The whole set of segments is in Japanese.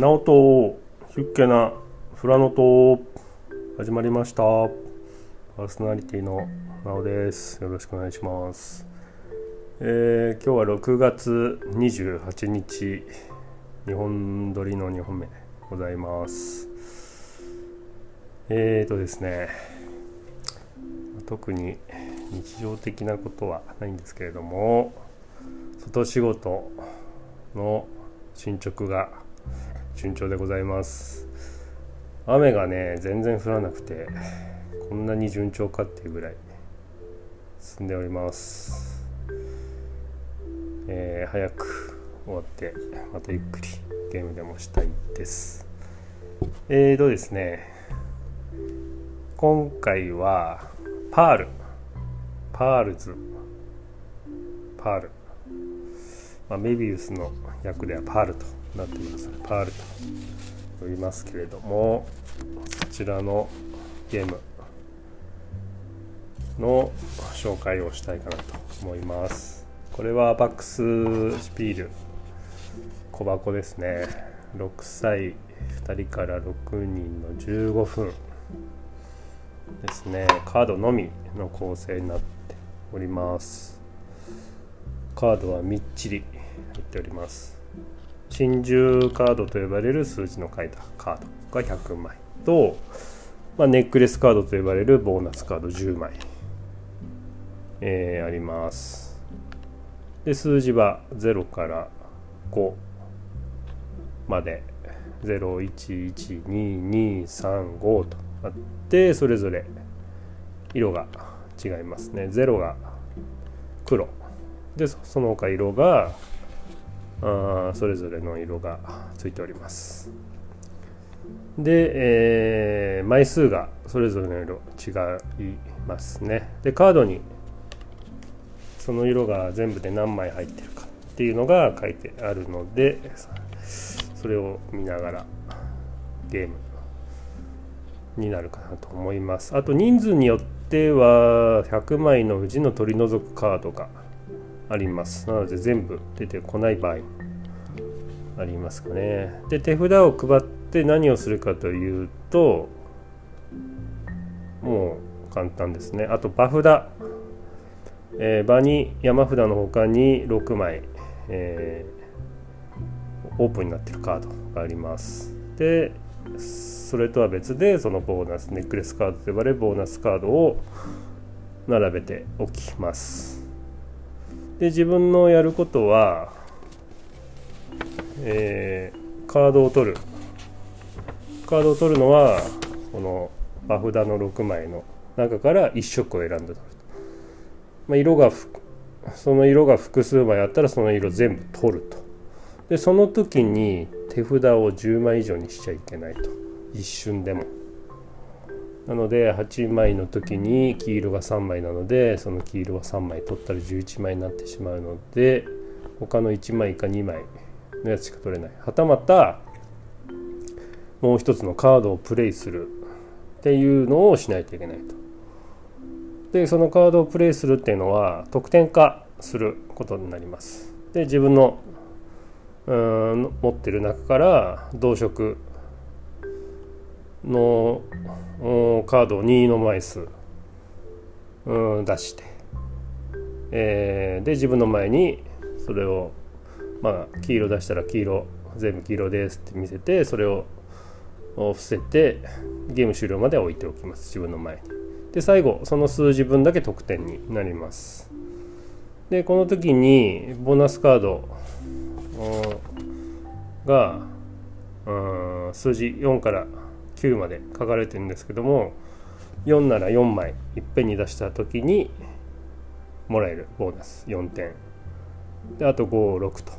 ナオトヒュッケなフラノト始まりました。パーソナリティのナオです。よろしくお願いします。えー、今日は6月28日日本撮りの2本目でございます。えーとですね特に日常的なことはないんですけれども外仕事の進捗が順調でございます。雨がね全然降らなくてこんなに順調かっていうぐらい進んでおります。えー、早く終わってまたゆっくりゲームでもしたいです。えーとですね今回はパール。パールズ。パール、まあ、メビウスの訳ではパールとなってますパールと呼びますけれどもこちらのゲームの紹介をしたいかなと思います。これはアバクスシュピーレ小箱ですね。6歳2人から6人の15分ですね。カードのみの構成になっております。カードはみっちり入っております。真珠カードと呼ばれる数字の書いたカードが100枚と、まあ、ネックレスカードと呼ばれるボーナスカード10枚、えー、あります。で数字は0から5まで。011235とあってそれぞれ色が違いますね。0が黒。でその他色があそれぞれの色がついております。で、えー、枚数がそれぞれの色違いますね。でカードにその色が全部で何枚入ってるかっていうのが書いてあるのでそれを見ながらゲームになるかなと思います。あと人数によっては100枚のうちの取り除くカードがあります。なので全部出てこない場合もありますかね。で手札を配って何をするかというともう簡単ですね。あと場札、えー、場に山札の他に6枚、えー、オープンになってるカードがあります。でそれとは別でそのボーナスネックレスカードと呼ばれるボーナスカードを並べておきます。で自分のやることは、えー、カードを取る。カードを取るのはこの場札の6枚の中から1色を選んで取ると、まあ、色がその色が複数枚あったらその色全部取ると。でその時に手札を10枚以上にしちゃいけないと。一瞬でも。なので8枚の時に黄色が3枚なのでその黄色は3枚取ったら11枚になってしまうので他の1枚か2枚のやつしか取れないはたまたもう一つのカードをプレイするっていうのをしないといけないと。でそのカードをプレイするっていうのは得点化することになります。で自分のうん持ってる中から同色のカードを2の枚数うん出して、えー、で自分の前にそれをまあ黄色出したら黄色全部黄色ですって見せてそれを伏せてゲーム終了まで置いておきます。自分の前に。で最後その数字分だけ得点になります。でこの時にボーナスカードが数字4から9まで書かれてるんですけども4なら4枚いっぺんに出した時にもらえるボーナス4点。であと56と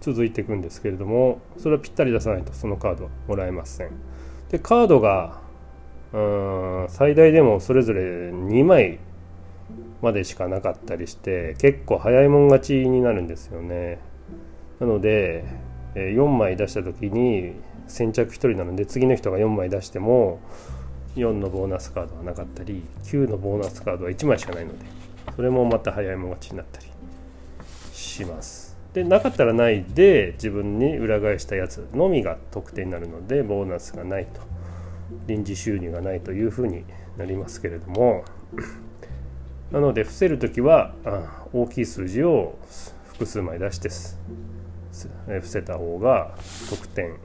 続いていくんですけれどもそれはぴったり出さないとそのカードはもらえません。でカードがうん最大でもそれぞれ2枚までしかなかったりして結構早いもん勝ちになるんですよね。なので4枚出した時に先着1人なので次の人が4枚出しても4のボーナスカードはなかったり9のボーナスカードは1枚しかないのでそれもまた早いもん勝ちになったりしますでなかったらないで自分に裏返したやつのみが得点になるのでボーナスがないと臨時収入がないというふうになりますけれども なので伏せる時はあ大きい数字を複数枚出して伏せた方が得点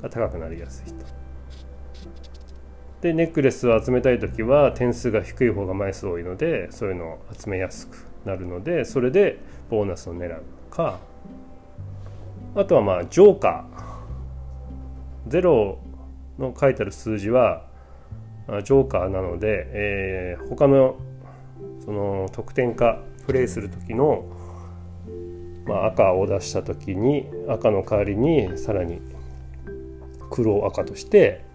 が高くなりやすいと。でネックレスを集めたい時は点数が低い方が枚数多いのでそういうのを集めやすくなるのでそれでボーナスを狙うかあとはまあジョーカー。ゼロの書いてある数字はジョーカーなので、えー、他のその得点化プレイする時の、まあ、赤を出した時に赤の代わりにさらに黒を赤として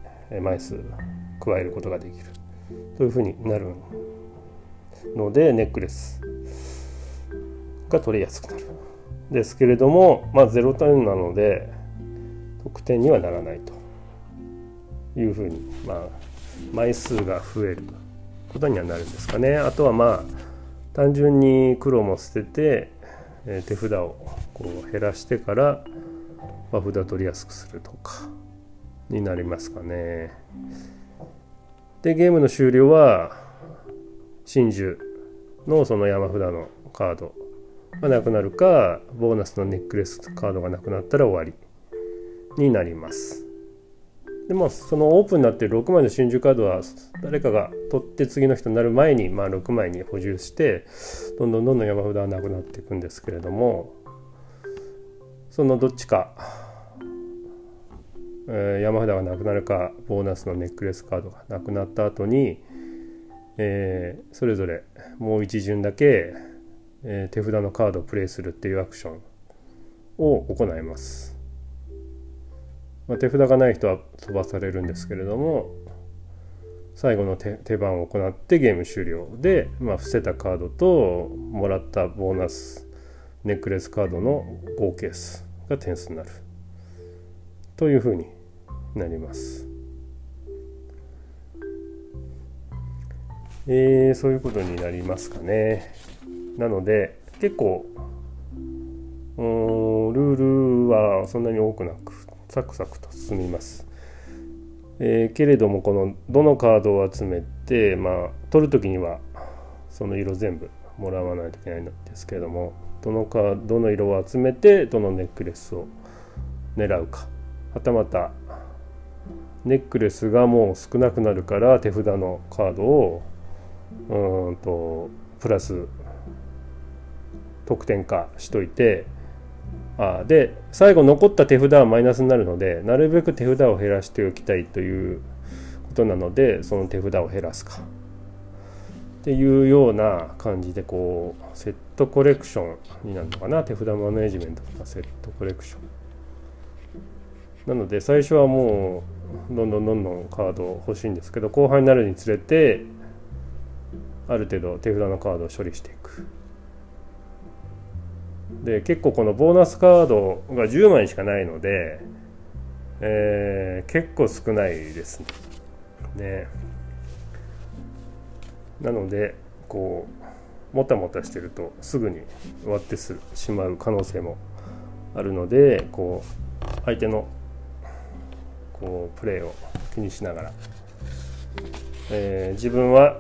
枚数加えることができる。というふうになるのでネックレス。が取りやすくなるですけれどもまあ0点なので得点にはならないというふうにまあ枚数が増えることにはなるんですかねあとはまあ単純に黒も捨てて、え手札をこう減らしてからま札取りやすくするとかになりますかね。でゲームの終了は真珠のその山札のカードがなくなるかボーナスのネックレスカードがなくなったら終わりになります。でもそのオープンになってる6枚の真珠カードは誰かが取って次の人になる前に、まあ、6枚に補充してどんどんどんどん山札はなくなっていくんですけれどもそのどっちかえー、山札がなくなるかボーナスのネックレスカードがなくなった後に、えー、それぞれもう一巡だけ、えー、手札のカードをプレイするっていうアクションを行います、まあ、手札がない人は飛ばされるんですけれども最後の手番を行ってゲーム終了で、まあ、伏せたカードともらったボーナスネックレスカードの合計数が点数になるというふうになります。えー、そういうことになりますかね。なので結構うーんルールはそんなに多くなくサクサクと進みます。えー、けれどもこのどのカードを集めてまあ取る時にはその色全部もらわないといけないんですけれどもどのかどの色を集めてどのネックレスを狙うかはたまたネックレスがもう少なくなるから手札のカードをうんとプラス得点化しといてあで最後残った手札はマイナスになるのでなるべく手札を減らしておきたいということなのでその手札を減らすか。っていうような感じでこうセットコレクションになるのかな。手札マネジメントとかセットコレクション。なので最初はもうどんどんどんどんカード欲しいんですけど後半になるにつれてある程度手札のカードを処理していく。で結構このボーナスカードが10枚しかないので、えー、結構少ないですね。ね。なのでこうもたもたしてるとすぐに終わってしまう可能性もあるのでこう相手のこうプレーを気にしながら、えー、自分は、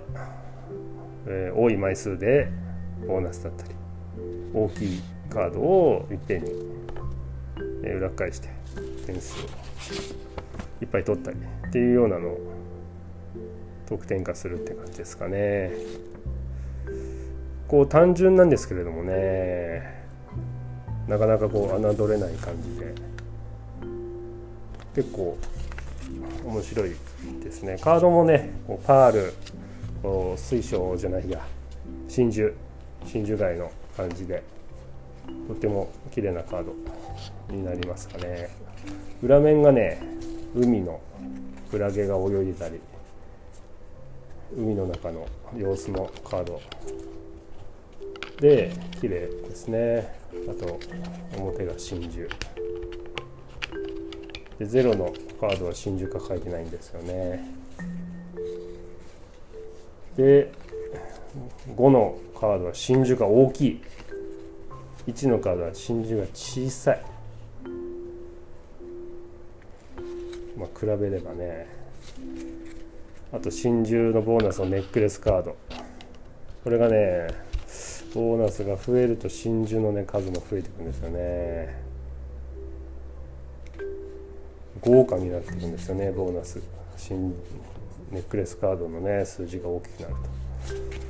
えー、多い枚数でボーナスだったり大きいカードをいっぺんに、え、裏返して点数をいっぱい取ったりっていうようなのを得点化するって感じですかね。こう単純なんですけれどもねなかなかこう侮れない感じで結構面白いですねカードもねこうパールこう水晶じゃないや真珠真珠貝の感じでとても綺麗なカードになりますかね。裏面がね海のクラゲが泳いでたり海の中の様子のカード。で綺麗ですね。あと表が真珠。で0のカードは真珠か書いてないんですよね。で5のカードは真珠が大きい。1のカードは真珠が小さい。まあ比べればね。あと真珠のボーナスのネックレスカード。これがねボーナスが増えると真珠のね数も増えていくんですよね。豪華になっていくんですよねボーナス。新ネックレスカードのね数字が大きくなると。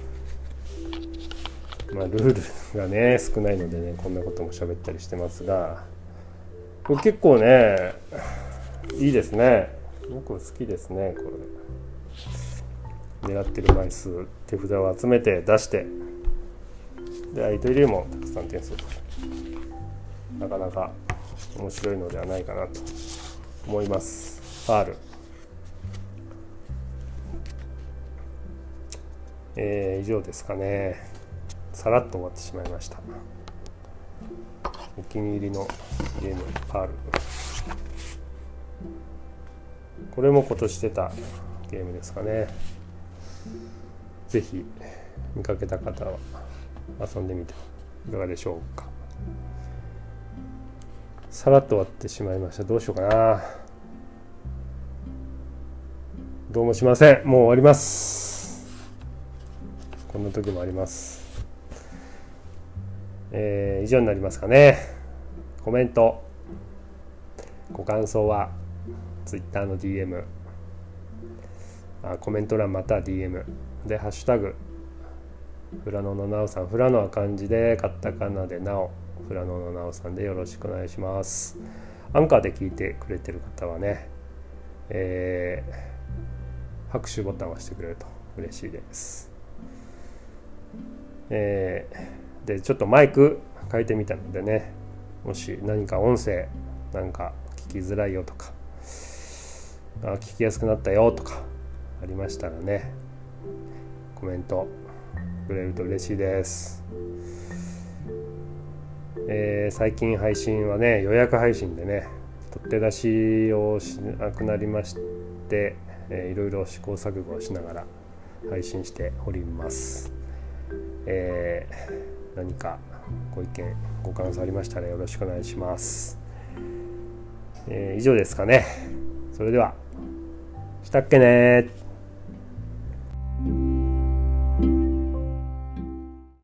まあルールがね少ないのでねこんなことも喋ったりしてますがこれ結構ねいいですね。僕好きですねこれ。狙ってる枚数手札を集めて出してで相手よりもたくさん点数となかなか面白いのではないかなと思います。ファールえー、以上ですかね。さらっと終わってしまいました。お気に入りのゲームパール。これも今年出たゲームですかね。ぜひ見かけた方は遊んでみていかがでしょうか。さらっと終わってしまいました。どうしようかな。どうもしません。もう終わります。こんな時もあります。えー、以上になりますかね。コメント。ご感想は Twitter の DM あコメント欄または DM で「ハッシュタグ。フラノのなおさん」フラノは漢字でカタカナでなお。フラノのなおさんでよろしくお願いします。アンカーで聞いてくれてる方はねえー、拍手ボタンを押してくれると嬉しいです。えー、でちょっとマイク変えてみたのでねもし何か音声なんか聞きづらいよとかあ聞きやすくなったよとかありましたらねコメントくれると嬉しいです。えー、最近配信はね予約配信でね取って出しをしなくなりまして、えー、いろいろ試行錯誤をしながら配信しております、えー、何かご意見ご感想ありましたらよろしくお願いします、えー、以上ですかね。それではしたっけね